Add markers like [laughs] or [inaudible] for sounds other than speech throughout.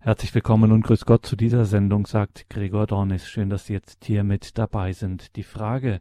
Herzlich willkommen und grüß Gott zu dieser Sendung, sagt Gregor Dornis. Schön, dass Sie jetzt hier mit dabei sind. Die Frage,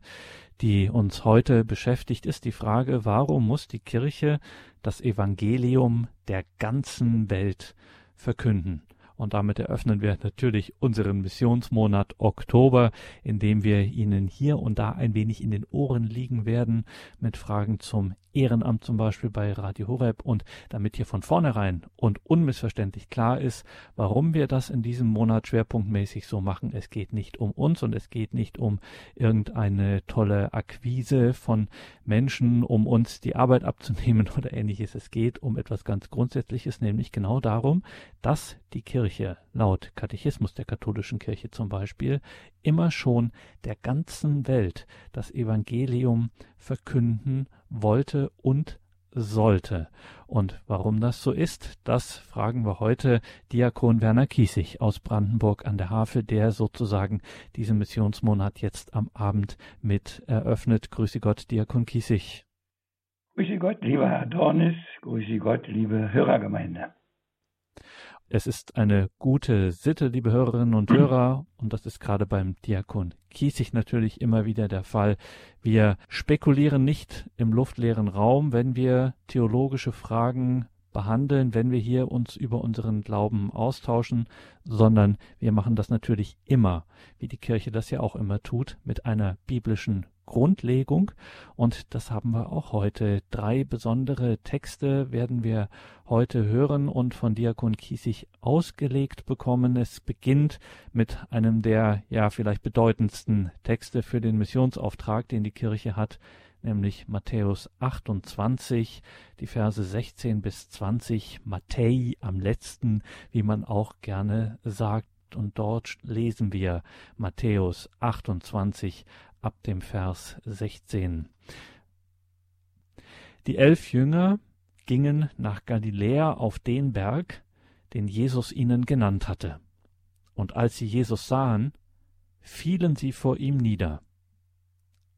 die uns heute beschäftigt, ist die Frage, warum muss die Kirche das Evangelium der ganzen Welt verkünden? Und damit eröffnen wir natürlich unseren Missionsmonat Oktober, in dem wir Ihnen hier und da ein wenig in den Ohren liegen werden mit Fragen zum Ehrenamt zum Beispiel bei Radio Horeb und damit hier von vornherein und unmissverständlich klar ist, warum wir das in diesem Monat schwerpunktmäßig so machen. Es geht nicht um uns und es geht nicht um irgendeine tolle Akquise von Menschen, um uns die Arbeit abzunehmen [laughs] oder ähnliches. Es geht um etwas ganz Grundsätzliches, nämlich genau darum, dass die Kirche laut Katechismus der katholischen Kirche zum Beispiel immer schon der ganzen Welt das Evangelium verkünden wollte und sollte. Und warum das so ist, das fragen wir heute Diakon Werner Kiesig aus Brandenburg an der Havel, der sozusagen diesen Missionsmonat jetzt am Abend mit eröffnet. Grüße Gott, Diakon Kiesig. Grüße Gott, lieber Herr Dornis, grüße Gott, liebe Hörergemeinde. Es ist eine gute Sitte, liebe Hörerinnen und Hörer, und das ist gerade beim Diakon Kiesig natürlich immer wieder der Fall. Wir spekulieren nicht im luftleeren Raum, wenn wir theologische Fragen behandeln, wenn wir hier uns über unseren Glauben austauschen, sondern wir machen das natürlich immer, wie die Kirche das ja auch immer tut, mit einer biblischen Grundlegung. Und das haben wir auch heute. Drei besondere Texte werden wir heute hören und von Diakon Kiesig ausgelegt bekommen. Es beginnt mit einem der ja vielleicht bedeutendsten Texte für den Missionsauftrag, den die Kirche hat, nämlich Matthäus 28, die Verse 16 bis 20, Matthäi am letzten, wie man auch gerne sagt. Und dort lesen wir Matthäus 28 ab dem Vers 16. Die elf Jünger gingen nach Galiläa auf den Berg, den Jesus ihnen genannt hatte. Und als sie Jesus sahen, fielen sie vor ihm nieder.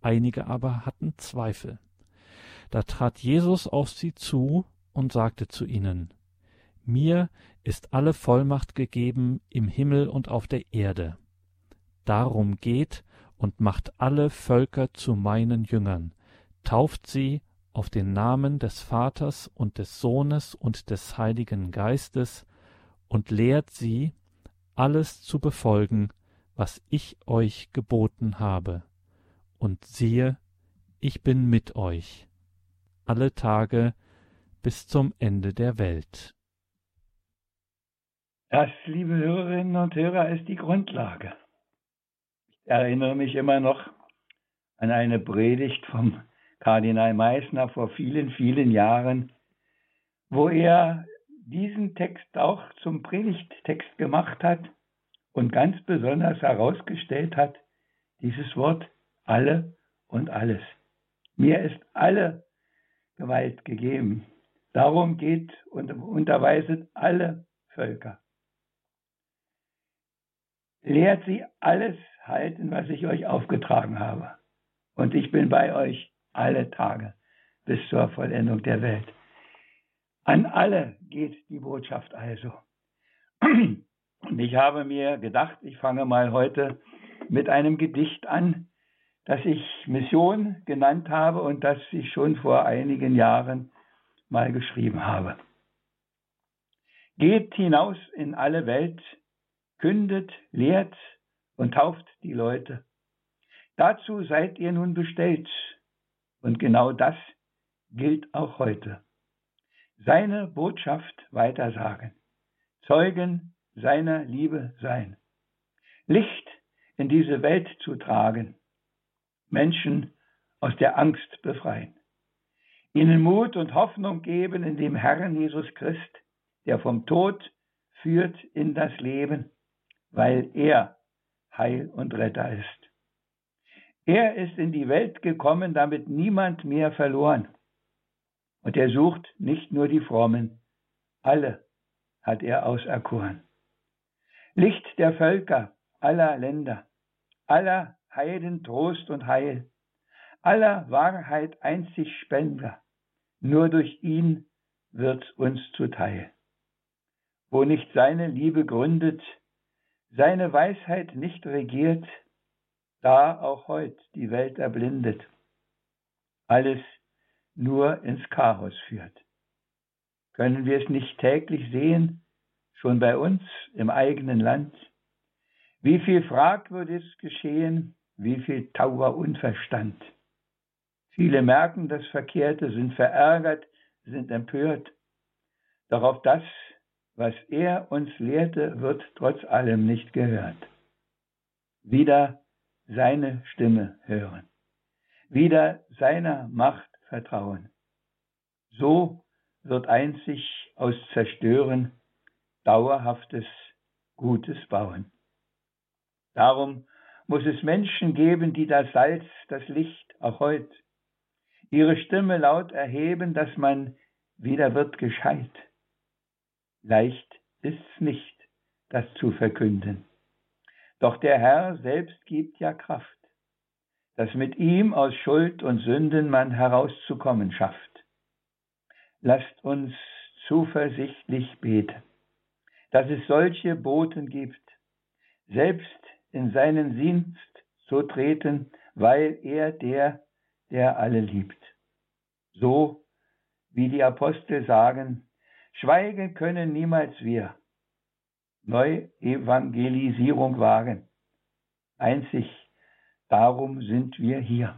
Einige aber hatten Zweifel. Da trat Jesus auf sie zu und sagte zu ihnen, Mir ist alle Vollmacht gegeben im Himmel und auf der Erde. Darum geht und macht alle Völker zu meinen Jüngern, tauft sie auf den Namen des Vaters und des Sohnes und des Heiligen Geistes und lehrt sie, alles zu befolgen, was ich euch geboten habe. Und siehe, ich bin mit euch alle Tage bis zum Ende der Welt. Das, liebe Hörerinnen und Hörer, ist die Grundlage erinnere mich immer noch an eine Predigt vom Kardinal Meissner vor vielen, vielen Jahren, wo er diesen Text auch zum Predigttext gemacht hat und ganz besonders herausgestellt hat, dieses Wort alle und alles. Mir ist alle Gewalt gegeben. Darum geht und unterweiset alle Völker. Lehrt sie alles halten, was ich euch aufgetragen habe. Und ich bin bei euch alle Tage bis zur Vollendung der Welt. An alle geht die Botschaft also. Und ich habe mir gedacht, ich fange mal heute mit einem Gedicht an, das ich Mission genannt habe und das ich schon vor einigen Jahren mal geschrieben habe. Geht hinaus in alle Welt, kündet, lehrt, und tauft die Leute. Dazu seid ihr nun bestellt. Und genau das gilt auch heute. Seine Botschaft weitersagen. Zeugen seiner Liebe sein. Licht in diese Welt zu tragen. Menschen aus der Angst befreien. Ihnen Mut und Hoffnung geben in dem Herrn Jesus Christ, der vom Tod führt in das Leben, weil er Heil und Retter ist. Er ist in die Welt gekommen, damit niemand mehr verloren. Und er sucht nicht nur die Frommen, alle hat er auserkoren. Licht der Völker, aller Länder, aller Heiden Trost und Heil, aller Wahrheit einzig Spender, nur durch ihn wird's uns zuteil. wo nicht seine Liebe gründet, seine Weisheit nicht regiert, da auch heut die Welt erblindet, alles nur ins Chaos führt. Können wir es nicht täglich sehen, schon bei uns im eigenen Land? Wie viel fragwürdiges geschehen, wie viel Tauer Unverstand. Viele merken das Verkehrte, sind verärgert, sind empört. Doch auf das, was er uns lehrte, wird trotz allem nicht gehört. Wieder seine Stimme hören, wieder seiner Macht vertrauen. So wird einzig aus Zerstören dauerhaftes Gutes bauen. Darum muss es Menschen geben, die das Salz, das Licht, auch heute, ihre Stimme laut erheben, dass man wieder wird gescheit. Leicht ist's nicht, das zu verkünden. Doch der Herr selbst gibt ja Kraft, dass mit ihm aus Schuld und Sünden man herauszukommen schafft. Lasst uns zuversichtlich beten, dass es solche Boten gibt, selbst in seinen Dienst zu treten, weil er der, der alle liebt. So wie die Apostel sagen, schweigen können niemals wir, Neuevangelisierung wagen. Einzig darum sind wir hier.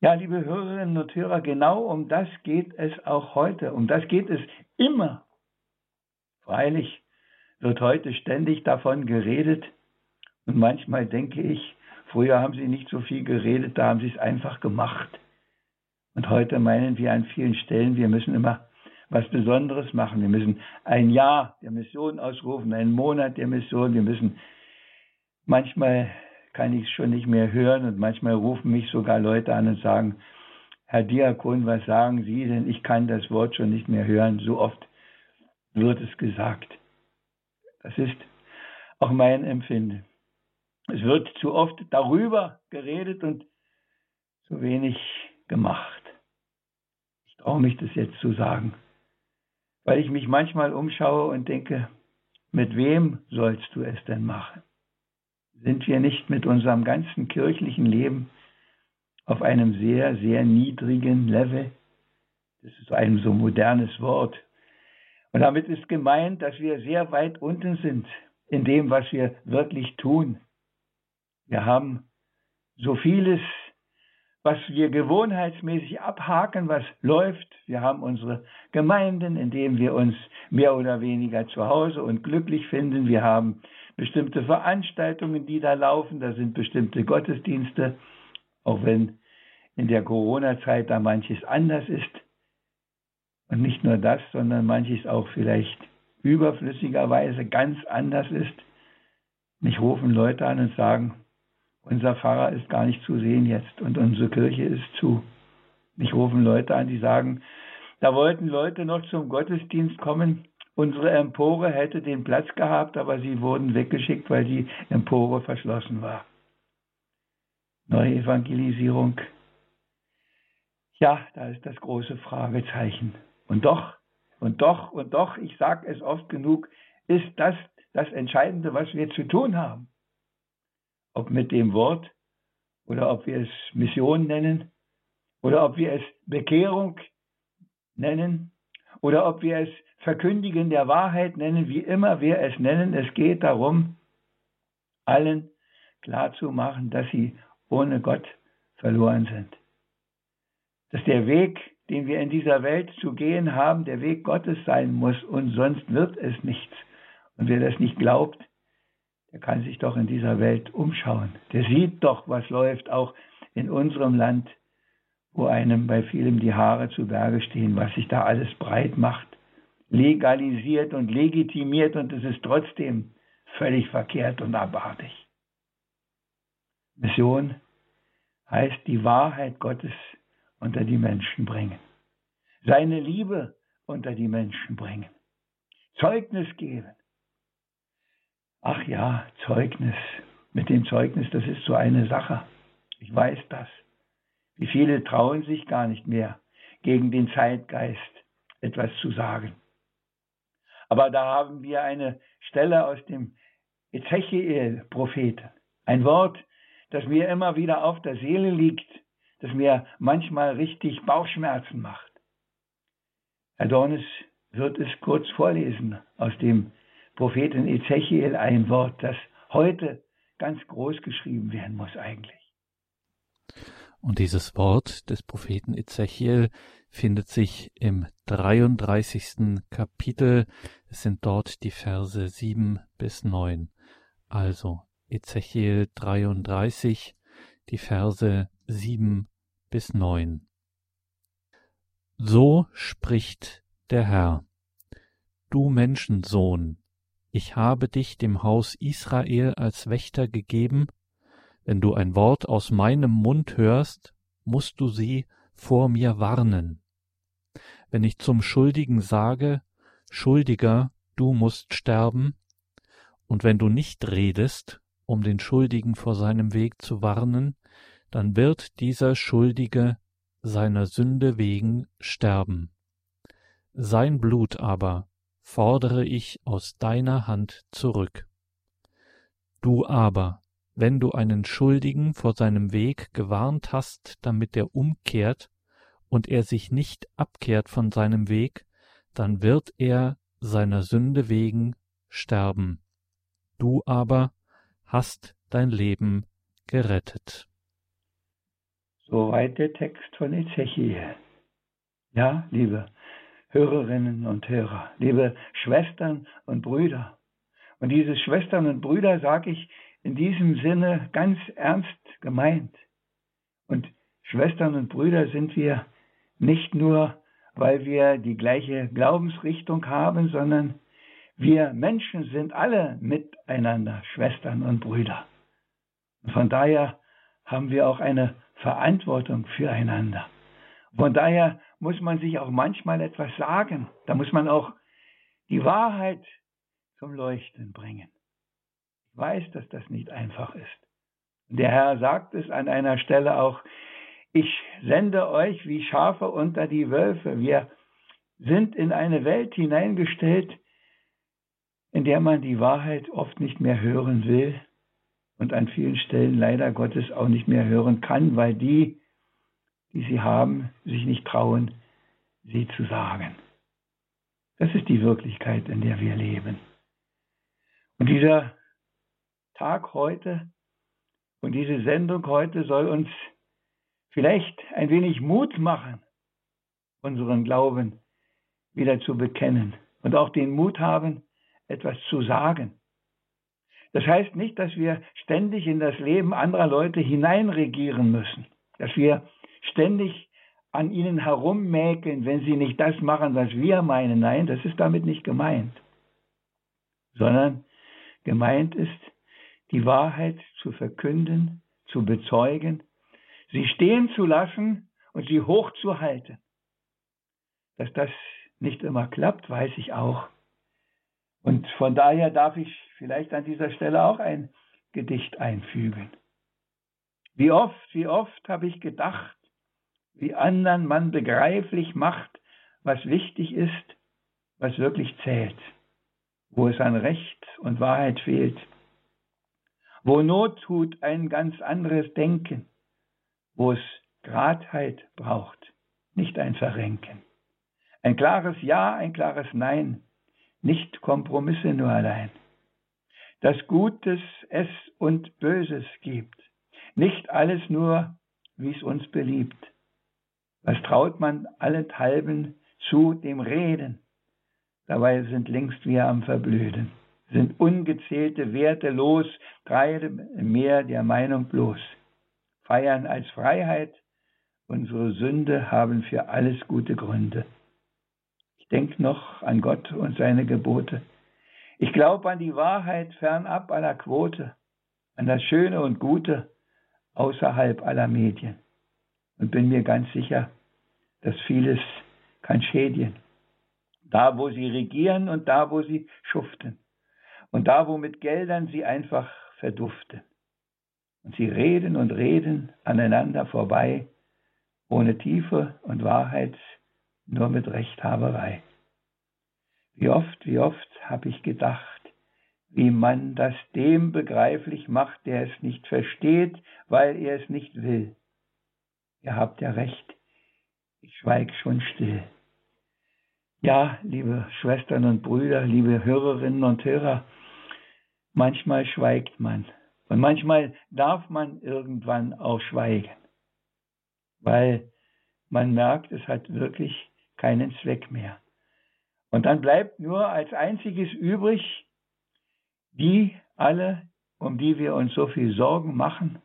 Ja, liebe Hörerinnen und Hörer, genau um das geht es auch heute. Um das geht es immer. Freilich wird heute ständig davon geredet. Und manchmal denke ich, früher haben sie nicht so viel geredet, da haben sie es einfach gemacht. Und heute meinen wir an vielen Stellen, wir müssen immer was Besonderes machen. Wir müssen ein Jahr der Mission ausrufen, einen Monat der Mission. Wir müssen, manchmal kann ich es schon nicht mehr hören und manchmal rufen mich sogar Leute an und sagen, Herr Diakon, was sagen Sie denn? Ich kann das Wort schon nicht mehr hören. So oft wird es gesagt. Das ist auch mein Empfinden. Es wird zu oft darüber geredet und zu wenig gemacht. Ich traue mich das jetzt zu sagen weil ich mich manchmal umschaue und denke, mit wem sollst du es denn machen? Sind wir nicht mit unserem ganzen kirchlichen Leben auf einem sehr, sehr niedrigen Level? Das ist ein so modernes Wort. Und damit ist gemeint, dass wir sehr weit unten sind in dem, was wir wirklich tun. Wir haben so vieles was wir gewohnheitsmäßig abhaken, was läuft. Wir haben unsere Gemeinden, in denen wir uns mehr oder weniger zu Hause und glücklich finden. Wir haben bestimmte Veranstaltungen, die da laufen. Da sind bestimmte Gottesdienste, auch wenn in der Corona-Zeit da manches anders ist. Und nicht nur das, sondern manches auch vielleicht überflüssigerweise ganz anders ist. Mich rufen Leute an und sagen, unser Pfarrer ist gar nicht zu sehen jetzt und unsere Kirche ist zu. Mich rufen Leute an, die sagen, da wollten Leute noch zum Gottesdienst kommen. Unsere Empore hätte den Platz gehabt, aber sie wurden weggeschickt, weil die Empore verschlossen war. Neue Evangelisierung. Ja, da ist das große Fragezeichen. Und doch, und doch, und doch, ich sage es oft genug, ist das das Entscheidende, was wir zu tun haben ob mit dem Wort oder ob wir es Mission nennen oder ob wir es Bekehrung nennen oder ob wir es Verkündigen der Wahrheit nennen, wie immer wir es nennen. Es geht darum, allen klarzumachen, dass sie ohne Gott verloren sind. Dass der Weg, den wir in dieser Welt zu gehen haben, der Weg Gottes sein muss und sonst wird es nichts. Und wer das nicht glaubt, der kann sich doch in dieser Welt umschauen. Der sieht doch, was läuft, auch in unserem Land, wo einem bei vielem die Haare zu Berge stehen, was sich da alles breit macht, legalisiert und legitimiert und es ist trotzdem völlig verkehrt und abartig. Mission heißt die Wahrheit Gottes unter die Menschen bringen, seine Liebe unter die Menschen bringen, Zeugnis geben, Ach ja, Zeugnis. Mit dem Zeugnis, das ist so eine Sache. Ich weiß das. Wie viele trauen sich gar nicht mehr, gegen den Zeitgeist etwas zu sagen. Aber da haben wir eine Stelle aus dem Ezechiel-Propheten. Ein Wort, das mir immer wieder auf der Seele liegt, das mir manchmal richtig Bauchschmerzen macht. Herr Dornes wird es kurz vorlesen aus dem Propheten Ezechiel, ein Wort, das heute ganz groß geschrieben werden muss eigentlich. Und dieses Wort des Propheten Ezechiel findet sich im 33. Kapitel. Es sind dort die Verse 7 bis 9. Also Ezechiel 33, die Verse 7 bis 9. So spricht der Herr. Du Menschensohn, ich habe dich dem Haus Israel als Wächter gegeben, wenn du ein Wort aus meinem Mund hörst, musst du sie vor mir warnen. Wenn ich zum Schuldigen sage, Schuldiger, du musst sterben, und wenn du nicht redest, um den Schuldigen vor seinem Weg zu warnen, dann wird dieser Schuldige seiner Sünde wegen sterben. Sein Blut aber fordere ich aus deiner Hand zurück. Du aber, wenn du einen Schuldigen vor seinem Weg gewarnt hast, damit er umkehrt, und er sich nicht abkehrt von seinem Weg, dann wird er seiner Sünde wegen sterben. Du aber hast dein Leben gerettet. Soweit der Text von Ezechiel. Ja, liebe Hörerinnen und Hörer, liebe Schwestern und Brüder. Und diese Schwestern und Brüder sage ich in diesem Sinne ganz ernst gemeint. Und Schwestern und Brüder sind wir nicht nur, weil wir die gleiche Glaubensrichtung haben, sondern wir Menschen sind alle miteinander Schwestern und Brüder. Und von daher haben wir auch eine Verantwortung füreinander. Von daher muss man sich auch manchmal etwas sagen. Da muss man auch die Wahrheit zum Leuchten bringen. Ich weiß, dass das nicht einfach ist. Der Herr sagt es an einer Stelle auch, ich sende euch wie Schafe unter die Wölfe. Wir sind in eine Welt hineingestellt, in der man die Wahrheit oft nicht mehr hören will und an vielen Stellen leider Gottes auch nicht mehr hören kann, weil die, die sie haben, sich nicht trauen, sie zu sagen. Das ist die Wirklichkeit, in der wir leben. Und dieser Tag heute und diese Sendung heute soll uns vielleicht ein wenig Mut machen, unseren Glauben wieder zu bekennen und auch den Mut haben, etwas zu sagen. Das heißt nicht, dass wir ständig in das Leben anderer Leute hineinregieren müssen, dass wir ständig an ihnen herummäkeln, wenn sie nicht das machen, was wir meinen. Nein, das ist damit nicht gemeint, sondern gemeint ist, die Wahrheit zu verkünden, zu bezeugen sie stehen zu lassen und sie hochzuhalten. Dass das nicht immer klappt, weiß ich auch. Und von daher darf ich vielleicht an dieser Stelle auch ein Gedicht einfügen. Wie oft, wie oft habe ich gedacht, wie anderen man begreiflich macht, was wichtig ist, was wirklich zählt, wo es an Recht und Wahrheit fehlt, wo Not tut ein ganz anderes Denken, wo es Gradheit braucht, nicht ein Verrenken. Ein klares Ja, ein klares Nein, nicht Kompromisse nur allein. Dass Gutes es und Böses gibt, nicht alles nur, wie es uns beliebt. Was traut man allenthalben zu dem Reden? Dabei sind längst wir am Verblöden, sind ungezählte Werte los, treiben im Meer der Meinung bloß feiern als Freiheit. Unsere Sünde haben für alles gute Gründe. Ich denke noch an Gott und seine Gebote. Ich glaube an die Wahrheit fernab aller Quote, an das Schöne und Gute außerhalb aller Medien und bin mir ganz sicher, dass vieles kann schädigen. Da, wo sie regieren und da, wo sie schuften und da, wo mit Geldern sie einfach verduften. Und sie reden und reden aneinander vorbei, ohne Tiefe und Wahrheit, nur mit Rechthaberei. Wie oft, wie oft habe ich gedacht, wie man das dem begreiflich macht, der es nicht versteht, weil er es nicht will. Ihr habt ja recht, ich schweig schon still. Ja, liebe Schwestern und Brüder, liebe Hörerinnen und Hörer, manchmal schweigt man und manchmal darf man irgendwann auch schweigen, weil man merkt, es hat wirklich keinen Zweck mehr. Und dann bleibt nur als einziges übrig, die alle, um die wir uns so viel Sorgen machen,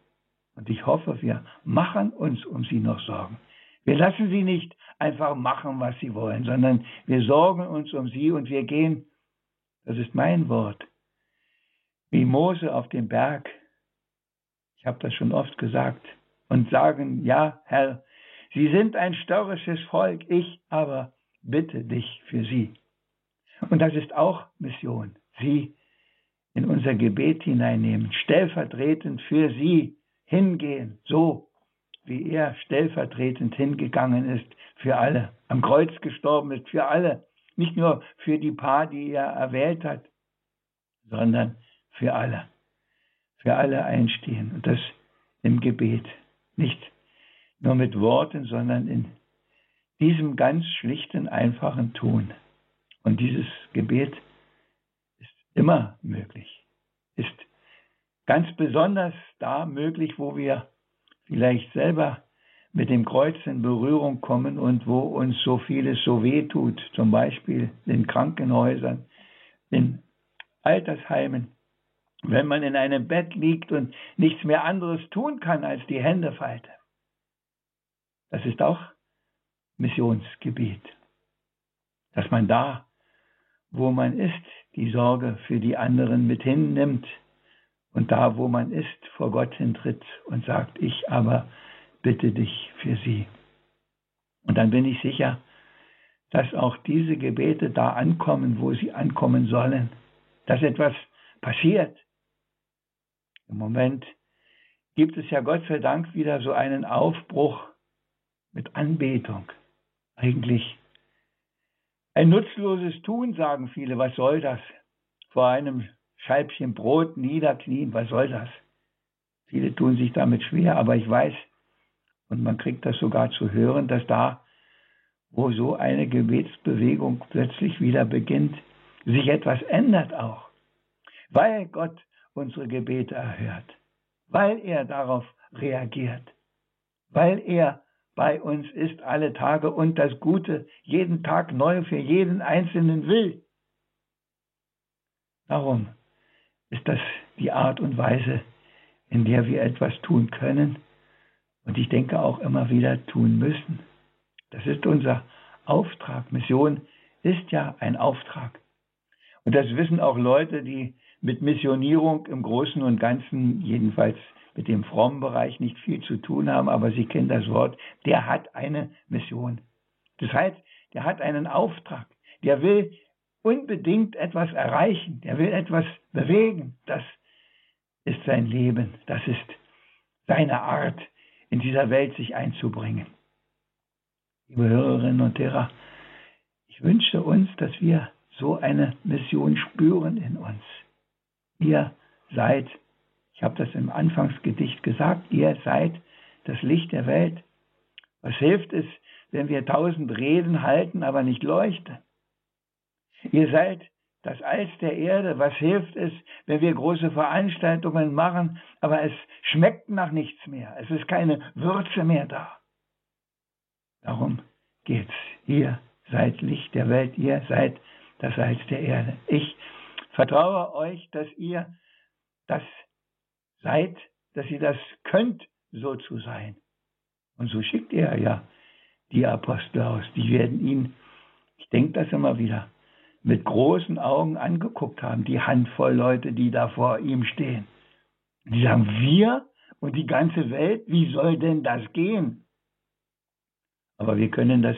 und ich hoffe, wir machen uns um sie noch Sorgen. Wir lassen sie nicht einfach machen, was sie wollen, sondern wir sorgen uns um sie und wir gehen, das ist mein Wort, wie Mose auf dem Berg, ich habe das schon oft gesagt, und sagen, ja, Herr, Sie sind ein störrisches Volk, ich aber bitte dich für sie. Und das ist auch Mission, sie in unser Gebet hineinnehmen, stellvertretend für sie hingehen, so wie er stellvertretend hingegangen ist für alle, am Kreuz gestorben ist für alle, nicht nur für die paar, die er erwählt hat, sondern für alle, für alle einstehen und das im Gebet, nicht nur mit Worten, sondern in diesem ganz schlichten, einfachen Tun. Und dieses Gebet ist immer möglich, ist ganz besonders da möglich, wo wir vielleicht selber mit dem Kreuz in Berührung kommen und wo uns so vieles so weh tut, zum Beispiel in Krankenhäusern, in Altersheimen, wenn man in einem Bett liegt und nichts mehr anderes tun kann, als die Hände falten. Das ist auch Missionsgebiet. Dass man da, wo man ist, die Sorge für die anderen mit hinnimmt und da, wo man ist, vor Gott hintritt und sagt, ich aber bitte dich für sie. Und dann bin ich sicher, dass auch diese Gebete da ankommen, wo sie ankommen sollen, dass etwas passiert. Im Moment gibt es ja Gott sei Dank wieder so einen Aufbruch mit Anbetung. Eigentlich ein nutzloses Tun, sagen viele. Was soll das? Vor einem Scheibchen Brot niederknien, was soll das? Viele tun sich damit schwer, aber ich weiß, und man kriegt das sogar zu hören, dass da, wo so eine Gebetsbewegung plötzlich wieder beginnt, sich etwas ändert auch, weil Gott unsere Gebete erhört, weil er darauf reagiert, weil er bei uns ist alle Tage und das Gute jeden Tag neu für jeden Einzelnen will. Darum ist das die Art und Weise, in der wir etwas tun können und ich denke auch immer wieder tun müssen. Das ist unser Auftrag. Mission ist ja ein Auftrag. Und das wissen auch Leute, die mit Missionierung im Großen und Ganzen, jedenfalls mit dem frommen Bereich nicht viel zu tun haben, aber Sie kennen das Wort, der hat eine Mission. Das heißt, der hat einen Auftrag. Der will unbedingt etwas erreichen. Der will etwas bewegen. Das ist sein Leben. Das ist seine Art, in dieser Welt sich einzubringen. Liebe Hörerinnen und Hörer, ich wünsche uns, dass wir so eine Mission spüren in uns. Ihr seid ich habe das im Anfangsgedicht gesagt, ihr seid das Licht der Welt. Was hilft es, wenn wir tausend Reden halten, aber nicht leuchten? Ihr seid das Eis der Erde. Was hilft es, wenn wir große Veranstaltungen machen, aber es schmeckt nach nichts mehr? Es ist keine Würze mehr da. Darum geht's. Ihr seid Licht der Welt. Ihr seid das Salz der Erde. Ich vertraue euch, dass ihr das seid, dass ihr das könnt, so zu sein. Und so schickt er ja die Apostel aus. Die werden ihn, ich denke das immer wieder, mit großen Augen angeguckt haben, die Handvoll Leute, die da vor ihm stehen. Die sagen, wir und die ganze Welt, wie soll denn das gehen? Aber wir können das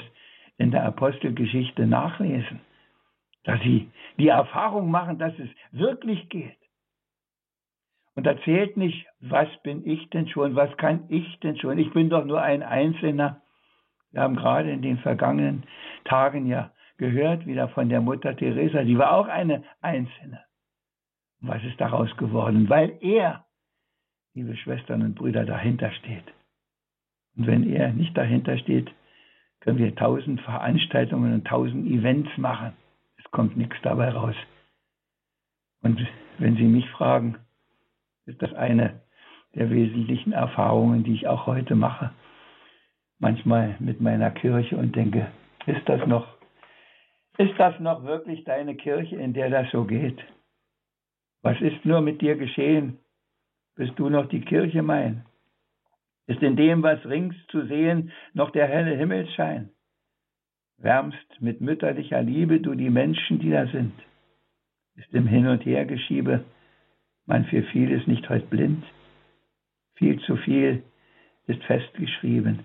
in der Apostelgeschichte nachlesen, dass sie die Erfahrung machen, dass es wirklich geht. Und da zählt nicht, was bin ich denn schon, was kann ich denn schon. Ich bin doch nur ein Einzelner. Wir haben gerade in den vergangenen Tagen ja gehört wieder von der Mutter Teresa. Die war auch eine Einzelne. Was ist daraus geworden? Weil er, liebe Schwestern und Brüder, dahinter steht. Und wenn er nicht dahinter steht, können wir tausend Veranstaltungen und tausend Events machen. Es kommt nichts dabei raus. Und wenn Sie mich fragen, ist das eine der wesentlichen Erfahrungen, die ich auch heute mache. Manchmal mit meiner Kirche und denke, ist das noch, ist das noch wirklich deine Kirche, in der das so geht? Was ist nur mit dir geschehen? Bist du noch die Kirche mein? Ist in dem, was rings zu sehen, noch der helle Himmelsschein? Wärmst mit mütterlicher Liebe du die Menschen, die da sind? Ist im Hin- und Hergeschiebe man für vieles nicht heute blind? Viel zu viel ist festgeschrieben,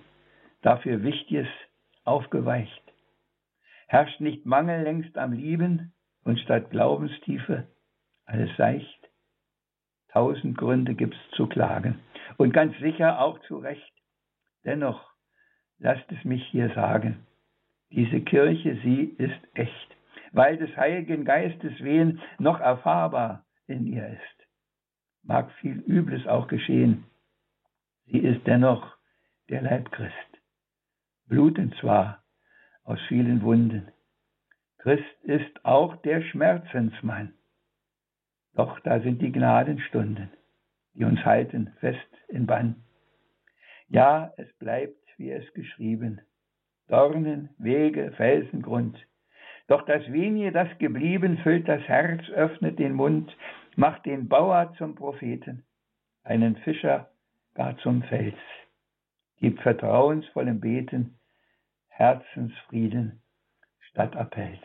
dafür Wichtiges aufgeweicht. Herrscht nicht Mangel längst am Lieben und statt Glaubenstiefe alles seicht? Tausend Gründe gibt's zu klagen und ganz sicher auch zu Recht. Dennoch lasst es mich hier sagen, diese Kirche, sie ist echt, weil des Heiligen Geistes Wehen noch erfahrbar in ihr ist. Mag viel Übles auch geschehen, Sie ist dennoch der Leib Christ. Blutend zwar aus vielen Wunden. Christ ist auch der Schmerzensmann. Doch da sind die Gnadenstunden, die uns halten fest in Bann. Ja, es bleibt, wie es geschrieben. Dornen, Wege, Felsengrund. Doch das wenige, das geblieben, füllt das Herz, öffnet den Mund, macht den Bauer zum Propheten, einen Fischer gar zum Fels. Gib vertrauensvollem Beten Herzensfrieden statt Appells.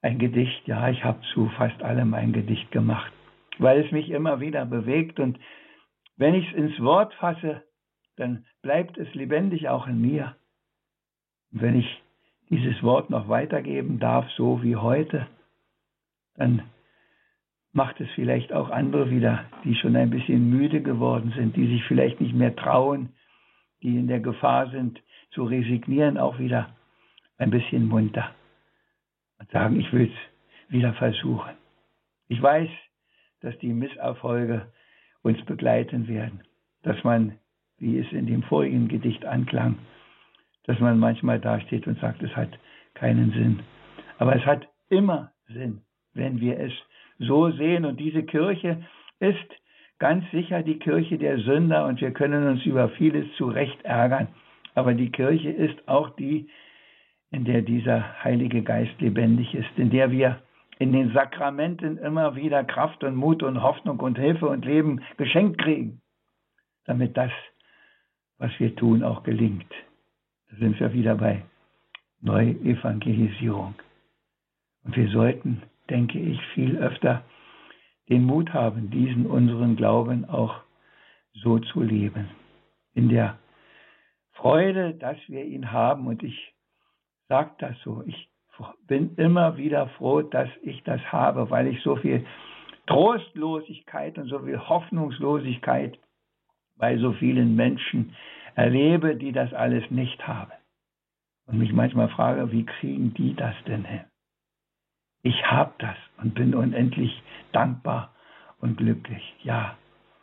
Ein Gedicht, ja, ich habe zu fast allem ein Gedicht gemacht, weil es mich immer wieder bewegt und wenn ich es ins Wort fasse, dann bleibt es lebendig auch in mir. Und wenn ich dieses Wort noch weitergeben darf, so wie heute, dann macht es vielleicht auch andere wieder, die schon ein bisschen müde geworden sind, die sich vielleicht nicht mehr trauen, die in der Gefahr sind zu resignieren, auch wieder ein bisschen munter und sagen, ich will es wieder versuchen. Ich weiß, dass die Misserfolge uns begleiten werden, dass man, wie es in dem vorigen Gedicht anklang, dass man manchmal dasteht und sagt, es hat keinen Sinn. Aber es hat immer Sinn, wenn wir es so sehen. Und diese Kirche ist ganz sicher die Kirche der Sünder und wir können uns über vieles zu Recht ärgern. Aber die Kirche ist auch die, in der dieser Heilige Geist lebendig ist, in der wir in den Sakramenten immer wieder Kraft und Mut und Hoffnung und Hilfe und Leben geschenkt kriegen, damit das, was wir tun, auch gelingt. Da sind wir wieder bei Neuevangelisierung. Und wir sollten denke ich, viel öfter den Mut haben, diesen unseren Glauben auch so zu leben. In der Freude, dass wir ihn haben. Und ich sage das so. Ich bin immer wieder froh, dass ich das habe, weil ich so viel Trostlosigkeit und so viel Hoffnungslosigkeit bei so vielen Menschen erlebe, die das alles nicht haben. Und mich manchmal frage, wie kriegen die das denn hin? Ich habe das und bin unendlich dankbar und glücklich. Ja,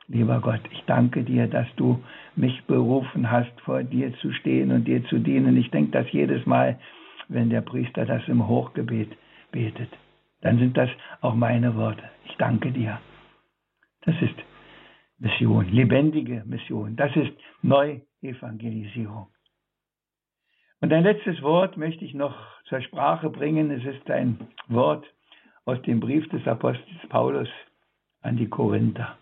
lieber Gott, ich danke dir, dass du mich berufen hast, vor dir zu stehen und dir zu dienen. Ich denke das jedes Mal, wenn der Priester das im Hochgebet betet. Dann sind das auch meine Worte. Ich danke dir. Das ist Mission, lebendige Mission. Das ist Neuevangelisierung. Und ein letztes Wort möchte ich noch zur Sprache bringen. Es ist ein Wort aus dem Brief des Apostels Paulus an die Korinther.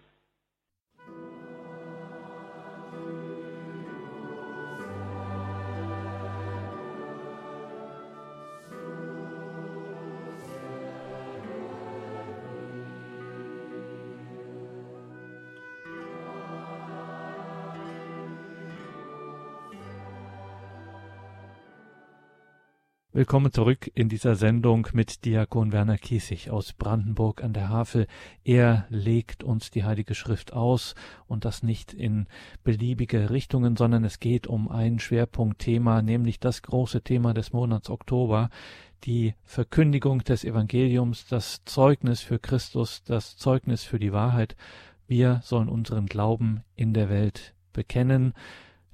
Willkommen zurück in dieser Sendung mit Diakon Werner Kiesig aus Brandenburg an der Havel. Er legt uns die Heilige Schrift aus und das nicht in beliebige Richtungen, sondern es geht um ein Schwerpunktthema, nämlich das große Thema des Monats Oktober, die Verkündigung des Evangeliums, das Zeugnis für Christus, das Zeugnis für die Wahrheit. Wir sollen unseren Glauben in der Welt bekennen.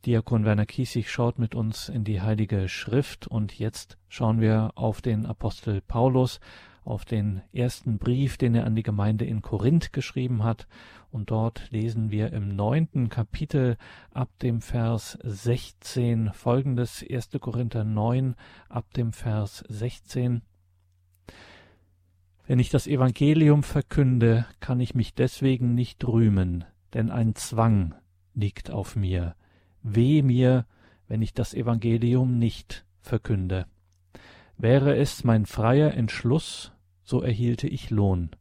Diakon Werner Kiesig schaut mit uns in die Heilige Schrift und jetzt schauen wir auf den Apostel Paulus, auf den ersten Brief, den er an die Gemeinde in Korinth geschrieben hat. Und dort lesen wir im neunten Kapitel ab dem Vers 16 folgendes, 1. Korinther 9 ab dem Vers 16. Wenn ich das Evangelium verkünde, kann ich mich deswegen nicht rühmen, denn ein Zwang liegt auf mir Weh mir, wenn ich das Evangelium nicht verkünde. Wäre es mein freier Entschluss, so erhielte ich Lohn.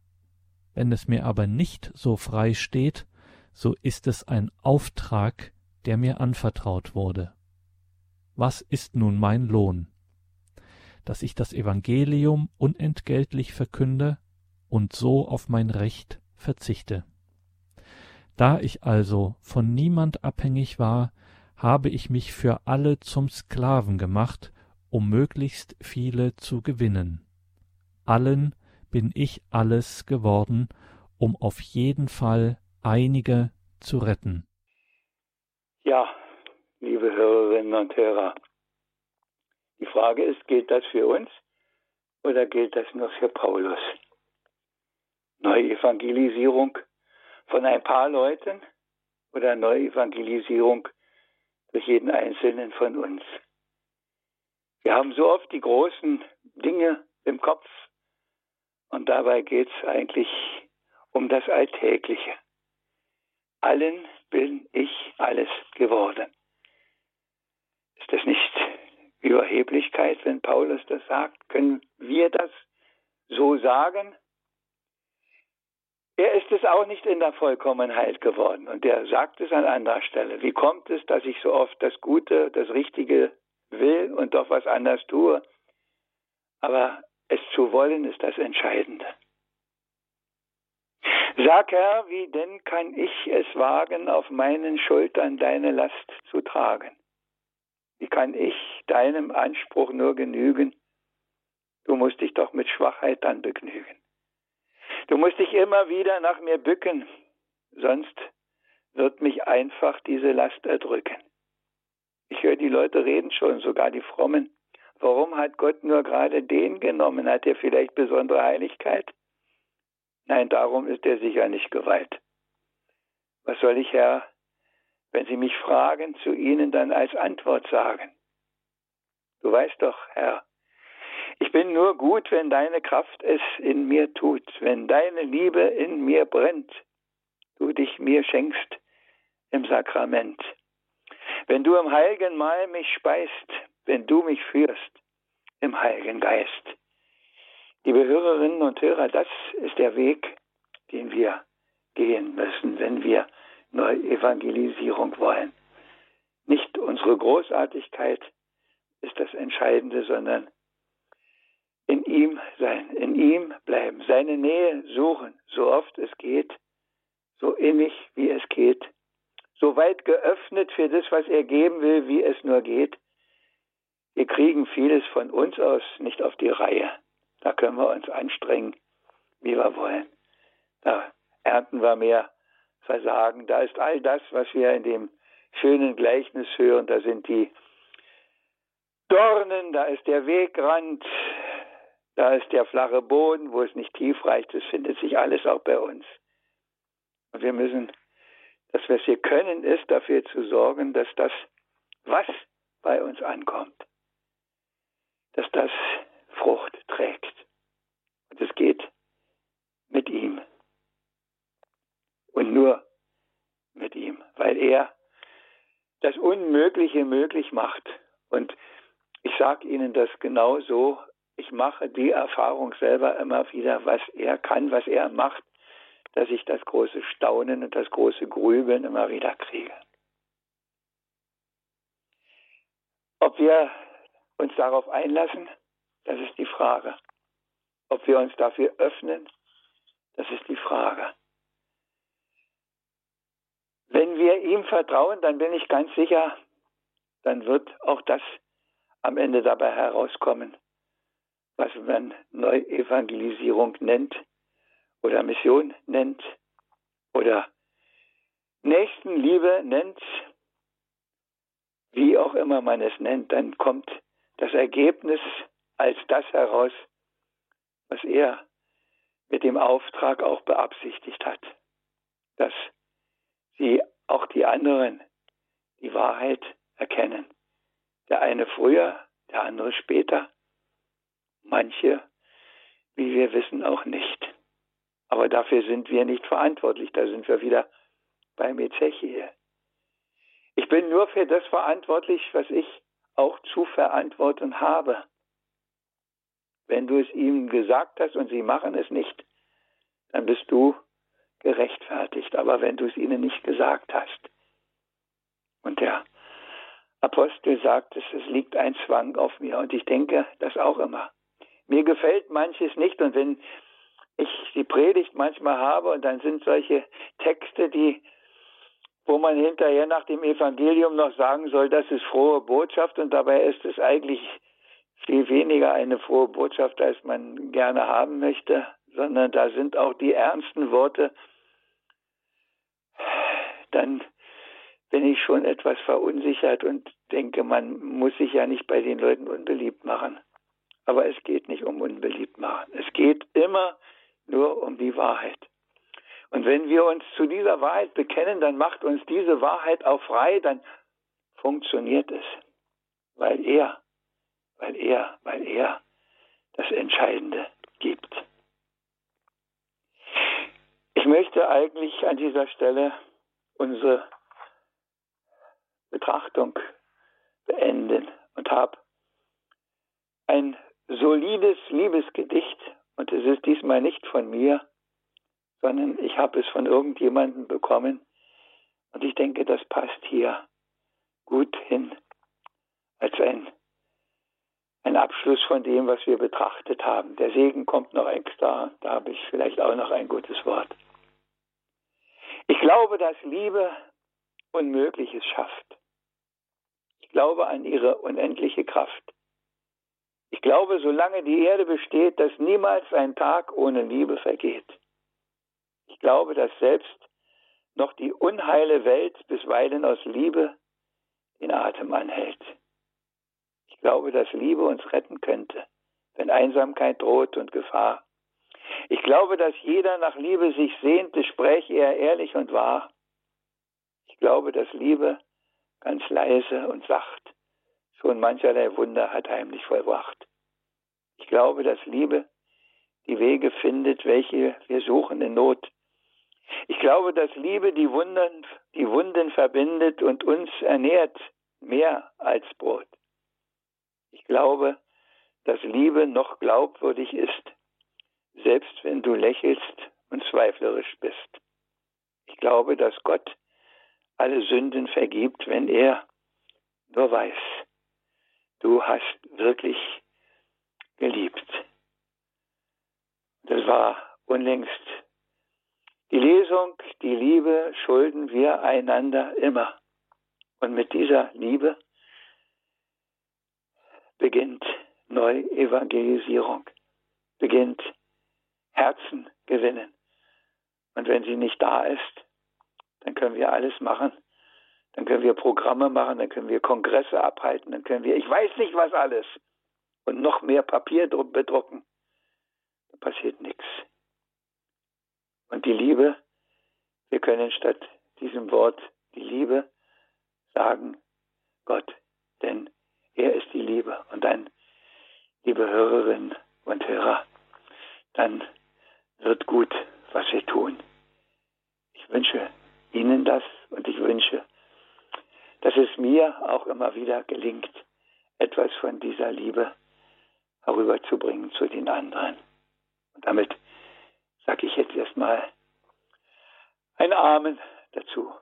Wenn es mir aber nicht so frei steht, so ist es ein Auftrag, der mir anvertraut wurde. Was ist nun mein Lohn? Dass ich das Evangelium unentgeltlich verkünde und so auf mein Recht verzichte. Da ich also von niemand abhängig war, habe ich mich für alle zum Sklaven gemacht, um möglichst viele zu gewinnen. Allen bin ich alles geworden, um auf jeden Fall einige zu retten. Ja, liebe Hörerinnen und Hörer, die Frage ist, gilt das für uns oder gilt das nur für Paulus? Neuevangelisierung von ein paar Leuten oder Neuevangelisierung durch jeden einzelnen von uns. Wir haben so oft die großen Dinge im Kopf und dabei geht es eigentlich um das Alltägliche. Allen bin ich alles geworden. Ist das nicht Überheblichkeit, wenn Paulus das sagt? Können wir das so sagen? Er ist es auch nicht in der Vollkommenheit geworden. Und er sagt es an anderer Stelle. Wie kommt es, dass ich so oft das Gute, das Richtige will und doch was anders tue? Aber es zu wollen ist das Entscheidende. Sag Herr, wie denn kann ich es wagen, auf meinen Schultern deine Last zu tragen? Wie kann ich deinem Anspruch nur genügen? Du musst dich doch mit Schwachheit dann begnügen. Du musst dich immer wieder nach mir bücken, sonst wird mich einfach diese Last erdrücken. Ich höre die Leute reden schon, sogar die Frommen. Warum hat Gott nur gerade den genommen? Hat er vielleicht besondere Heiligkeit? Nein, darum ist er sicher nicht geweiht. Was soll ich, Herr, wenn Sie mich fragen, zu Ihnen dann als Antwort sagen? Du weißt doch, Herr, ich bin nur gut, wenn deine Kraft es in mir tut, wenn deine Liebe in mir brennt, du dich mir schenkst im Sakrament. Wenn du im heiligen Mahl mich speist, wenn du mich führst im heiligen Geist. Liebe Hörerinnen und Hörer, das ist der Weg, den wir gehen müssen, wenn wir Neuevangelisierung wollen. Nicht unsere Großartigkeit ist das Entscheidende, sondern ihm sein, in ihm bleiben, seine Nähe suchen, so oft es geht, so innig wie es geht, so weit geöffnet für das, was er geben will, wie es nur geht. Wir kriegen vieles von uns aus nicht auf die Reihe. Da können wir uns anstrengen, wie wir wollen. Da ernten wir mehr Versagen. Da ist all das, was wir in dem schönen Gleichnis hören. Da sind die Dornen, da ist der Wegrand, da ist der flache Boden, wo es nicht tief reicht. Das findet sich alles auch bei uns. Und wir müssen, das, was wir können, ist dafür zu sorgen, dass das, was bei uns ankommt, dass das Frucht trägt. Und es geht mit ihm. Und nur mit ihm, weil er das Unmögliche möglich macht. Und ich sage Ihnen das genau so, ich mache die Erfahrung selber immer wieder, was er kann, was er macht, dass ich das große Staunen und das große Grübeln immer wieder kriege. Ob wir uns darauf einlassen, Das ist die Frage. Ob wir uns dafür öffnen, das ist die Frage. Wenn wir ihm vertrauen, dann bin ich ganz sicher, dann wird auch das am Ende dabei herauskommen, was man Neuevangelisierung nennt oder Mission nennt oder Nächstenliebe nennt, wie auch immer man es nennt, dann kommt das Ergebnis als das heraus, was er mit dem Auftrag auch beabsichtigt hat, dass sie auch die anderen die Wahrheit erkennen. Der eine früher, der andere später, manche, wie wir wissen, auch nicht. Aber dafür sind wir nicht verantwortlich, da sind wir wieder beim Ezechiel. Ich bin nur für das verantwortlich, was ich auch zu verantworten habe. Wenn du es ihnen gesagt hast und sie machen es nicht, dann bist du gerechtfertigt. Aber wenn du es ihnen nicht gesagt hast, und der Apostel sagt es, es liegt ein Zwang auf mir und ich denke das auch immer. Mir gefällt manches nicht und wenn ich die Predigt manchmal habe und dann sind solche Texte, die wo man hinterher nach dem Evangelium noch sagen soll, das ist frohe Botschaft und dabei ist es eigentlich viel weniger eine frohe Botschaft, als man gerne haben möchte, sondern da sind auch die ernsten Worte, dann bin ich schon etwas verunsichert und denke, man muss sich ja nicht bei den Leuten unbeliebt machen. Aber es geht nicht um unbeliebt machen. Es geht immer nur um die Wahrheit. Und wenn wir uns zu dieser Wahrheit bekennen, dann macht uns diese Wahrheit auch frei, dann funktioniert es. Weil er, weil er, weil er das Entscheidende gibt. Ich möchte eigentlich an dieser Stelle unsere Betrachtung beenden und habe ein solides Liebesgedicht, und es ist diesmal nicht von mir, sondern ich habe es von irgendjemandem bekommen, und ich denke, das passt hier gut hin als ein, ein Abschluss von dem, was wir betrachtet haben. Der Segen kommt noch extra, da habe ich vielleicht auch noch ein gutes Wort. Ich glaube, dass Liebe Unmögliches schafft glaube an ihre unendliche Kraft. Ich glaube, solange die Erde besteht, dass niemals ein Tag ohne Liebe vergeht. Ich glaube, dass selbst noch die unheile Welt bisweilen aus Liebe den Atem anhält. Ich glaube, dass Liebe uns retten könnte, wenn Einsamkeit droht und Gefahr. Ich glaube, dass jeder nach Liebe sich sehnte, spräche er ehrlich und wahr. Ich glaube, dass Liebe ganz leise und sacht, schon mancherlei Wunder hat heimlich vollbracht. Ich glaube, dass Liebe die Wege findet, welche wir suchen in Not. Ich glaube, dass Liebe die Wunden, die Wunden verbindet und uns ernährt, mehr als Brot. Ich glaube, dass Liebe noch glaubwürdig ist, selbst wenn du lächelst und zweiflerisch bist. Ich glaube, dass Gott alle Sünden vergibt, wenn er nur weiß, du hast wirklich geliebt. Das war unlängst die Lesung, die Liebe schulden wir einander immer. Und mit dieser Liebe beginnt Neuevangelisierung, beginnt Herzen gewinnen. Und wenn sie nicht da ist, dann können wir alles machen. Dann können wir Programme machen, dann können wir Kongresse abhalten, dann können wir, ich weiß nicht was alles, und noch mehr Papier bedrucken. Da passiert nichts. Und die Liebe, wir können statt diesem Wort die Liebe sagen, Gott, denn er ist die Liebe. Und dann, liebe Hörerinnen und Hörer, dann wird gut, was wir tun. Ich wünsche Ihnen das und ich wünsche, dass es mir auch immer wieder gelingt, etwas von dieser Liebe herüberzubringen zu den anderen. Und damit sage ich jetzt erstmal ein Amen dazu.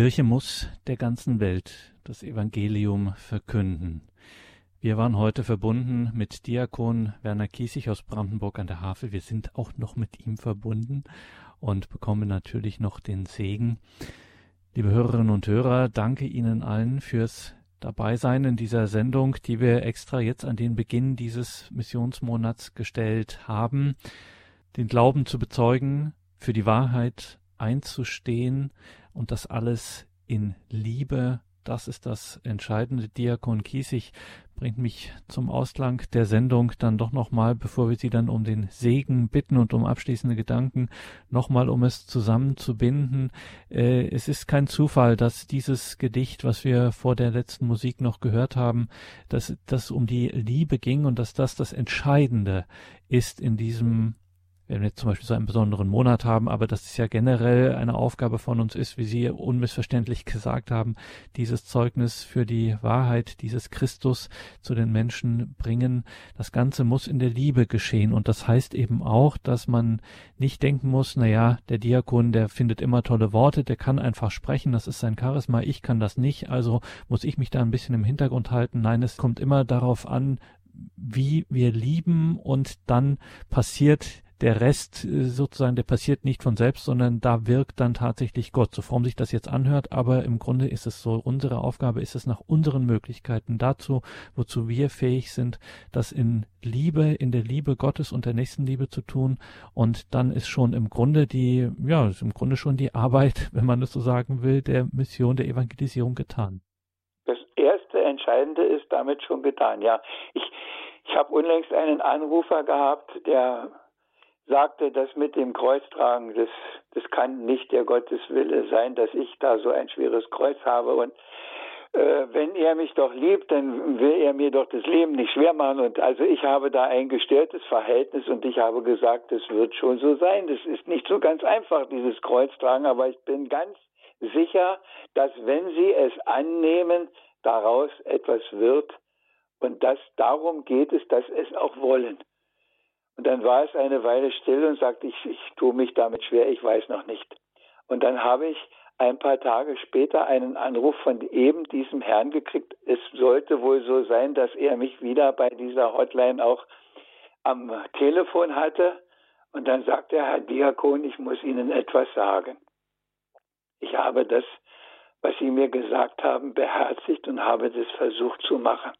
Kirche muss der ganzen Welt das Evangelium verkünden. Wir waren heute verbunden mit Diakon Werner Kiesig aus Brandenburg an der Havel. Wir sind auch noch mit ihm verbunden und bekommen natürlich noch den Segen. Liebe Hörerinnen und Hörer, danke Ihnen allen fürs Dabeisein in dieser Sendung, die wir extra jetzt an den Beginn dieses Missionsmonats gestellt haben. Den Glauben zu bezeugen, für die Wahrheit einzustehen und das alles in Liebe das ist das Entscheidende. Diakon Kiesig bringt mich zum Ausklang der Sendung dann doch nochmal, bevor wir Sie dann um den Segen bitten und um abschließende Gedanken, nochmal um es zusammenzubinden. Äh, es ist kein Zufall, dass dieses Gedicht, was wir vor der letzten Musik noch gehört haben, dass das um die Liebe ging und dass das das Entscheidende ist in diesem wenn wir jetzt zum Beispiel so einen besonderen Monat haben, aber das ist ja generell eine Aufgabe von uns ist, wie Sie unmissverständlich gesagt haben, dieses Zeugnis für die Wahrheit dieses Christus zu den Menschen bringen. Das Ganze muss in der Liebe geschehen und das heißt eben auch, dass man nicht denken muss, na ja, der Diakon, der findet immer tolle Worte, der kann einfach sprechen, das ist sein Charisma, ich kann das nicht, also muss ich mich da ein bisschen im Hintergrund halten. Nein, es kommt immer darauf an, wie wir lieben und dann passiert der Rest äh, sozusagen, der passiert nicht von selbst, sondern da wirkt dann tatsächlich Gott, so form sich das jetzt anhört, aber im Grunde ist es so, unsere Aufgabe ist es nach unseren Möglichkeiten dazu, wozu wir fähig sind, das in Liebe, in der Liebe Gottes und der Nächstenliebe zu tun und dann ist schon im Grunde die, ja, ist im Grunde schon die Arbeit, [laughs] wenn man es so sagen will, der Mission der Evangelisierung getan. Das erste Entscheidende ist damit schon getan, ja. Ich, ich habe unlängst einen Anrufer gehabt, der sagte, das mit dem Kreuztragen, das, das kann nicht der Gotteswille sein, dass ich da so ein schweres Kreuz habe. Und äh, wenn er mich doch liebt, dann will er mir doch das Leben nicht schwer machen. Und also ich habe da ein gestörtes Verhältnis und ich habe gesagt, das wird schon so sein. Das ist nicht so ganz einfach, dieses Kreuztragen, aber ich bin ganz sicher, dass wenn Sie es annehmen, daraus etwas wird. Und dass darum geht es, dass es auch wollen. Und dann war es eine Weile still und sagte, ich, ich tue mich damit schwer, ich weiß noch nicht. Und dann habe ich ein paar Tage später einen Anruf von eben diesem Herrn gekriegt. Es sollte wohl so sein, dass er mich wieder bei dieser Hotline auch am Telefon hatte. Und dann sagte er, Herr Diakon, ich muss Ihnen etwas sagen. Ich habe das, was Sie mir gesagt haben, beherzigt und habe das versucht zu machen.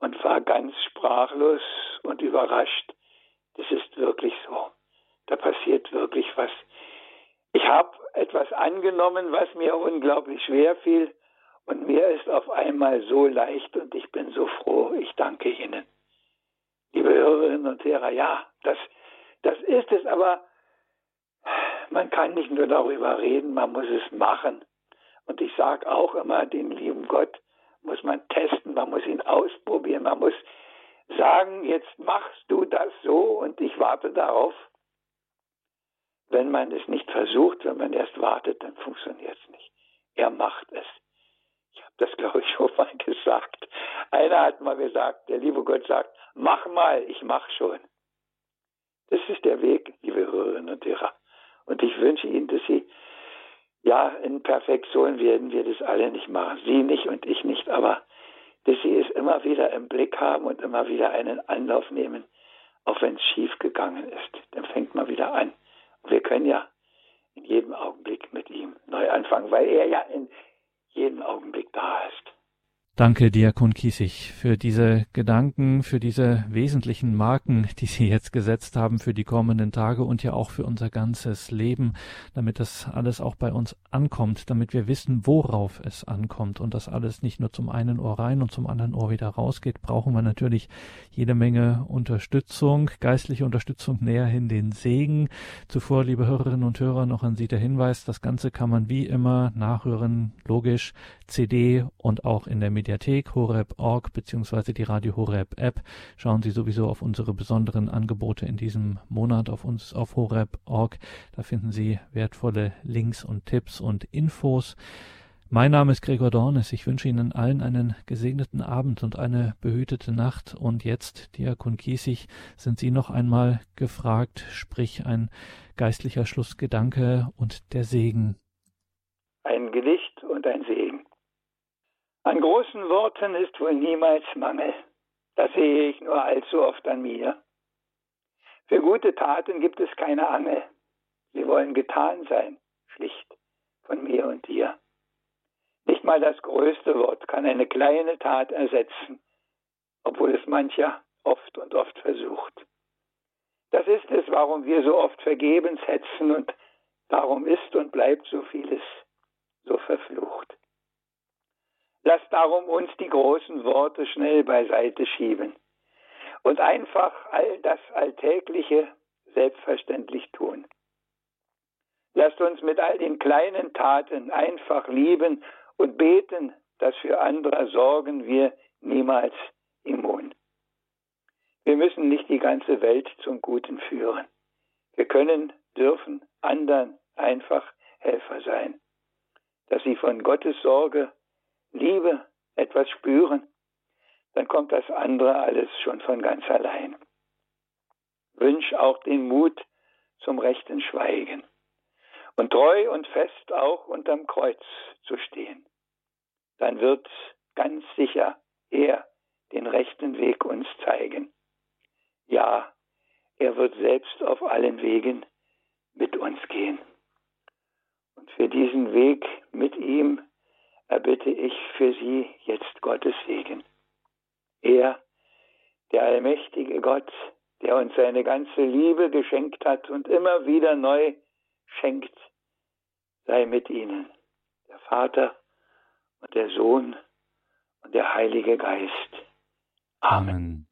Und war ganz sprachlos und überrascht das ist wirklich so. Da passiert wirklich was. Ich habe etwas angenommen, was mir unglaublich schwer fiel. Und mir ist auf einmal so leicht und ich bin so froh. Ich danke Ihnen. Liebe Hörerinnen und Hörer, ja, das, das ist es, aber man kann nicht nur darüber reden, man muss es machen. Und ich sage auch immer, den lieben Gott muss man testen, man muss ihn ausprobieren, man muss sagen, jetzt machst du das so und ich warte darauf. Wenn man es nicht versucht, wenn man erst wartet, dann funktioniert es nicht. Er macht es. Ich habe das, glaube ich, schon mal [laughs] gesagt. Einer hat mal gesagt, der liebe Gott sagt, mach mal, ich mach schon. Das ist der Weg, liebe Hörerinnen und Hörer. Und ich wünsche Ihnen, dass Sie, ja, in Perfektion werden wir das alle nicht machen. Sie nicht und ich nicht, aber dass sie es immer wieder im Blick haben und immer wieder einen Anlauf nehmen, auch wenn es schief gegangen ist. Dann fängt man wieder an. Und wir können ja in jedem Augenblick mit ihm neu anfangen, weil er ja in jedem Augenblick da ist. Danke, Diakon Kiesig, für diese Gedanken, für diese wesentlichen Marken, die Sie jetzt gesetzt haben für die kommenden Tage und ja auch für unser ganzes Leben, damit das alles auch bei uns ankommt, damit wir wissen, worauf es ankommt und das alles nicht nur zum einen Ohr rein und zum anderen Ohr wieder rausgeht, brauchen wir natürlich jede Menge Unterstützung, geistliche Unterstützung näher hin den Segen. Zuvor, liebe Hörerinnen und Hörer, noch an Sie der Hinweis, das Ganze kann man wie immer nachhören, logisch, CD und auch in der Mediathek horeb.org beziehungsweise die Radio Horeb App. Schauen Sie sowieso auf unsere besonderen Angebote in diesem Monat auf uns auf horeb.org. Da finden Sie wertvolle Links und Tipps und Infos. Mein Name ist Gregor Dornes. Ich wünsche Ihnen allen einen gesegneten Abend und eine behütete Nacht. Und jetzt, Diakon Kiesig, sind Sie noch einmal gefragt, sprich ein geistlicher Schlussgedanke und der Segen. Ein Gedicht An großen Worten ist wohl niemals Mangel. Das sehe ich nur allzu oft an mir. Für gute Taten gibt es keine Angel. Sie wollen getan sein, schlicht von mir und dir. Nicht mal das größte Wort kann eine kleine Tat ersetzen, obwohl es mancher oft und oft versucht. Das ist es, warum wir so oft vergebens hetzen und darum ist und bleibt so vieles so verflucht. Lass darum uns die großen Worte schnell beiseite schieben und einfach all das Alltägliche selbstverständlich tun. Lasst uns mit all den kleinen Taten einfach lieben und beten, dass für andere sorgen wir niemals immun. Wir müssen nicht die ganze Welt zum Guten führen. Wir können, dürfen anderen einfach Helfer sein, dass sie von Gottes Sorge, Liebe etwas spüren, dann kommt das andere alles schon von ganz allein. Wünsch auch den Mut zum rechten Schweigen und treu und fest auch unterm Kreuz zu stehen. Dann wird ganz sicher er den rechten Weg uns zeigen. Ja, er wird selbst auf allen Wegen mit uns gehen. Und für diesen Weg mit ihm erbitte ich für Sie jetzt Gottes Segen. Er, der allmächtige Gott, der uns seine ganze Liebe geschenkt hat und immer wieder neu schenkt, sei mit ihnen, der Vater und der Sohn und der Heilige Geist. Amen.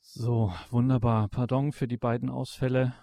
So, wunderbar. Pardon für die beiden Ausfälle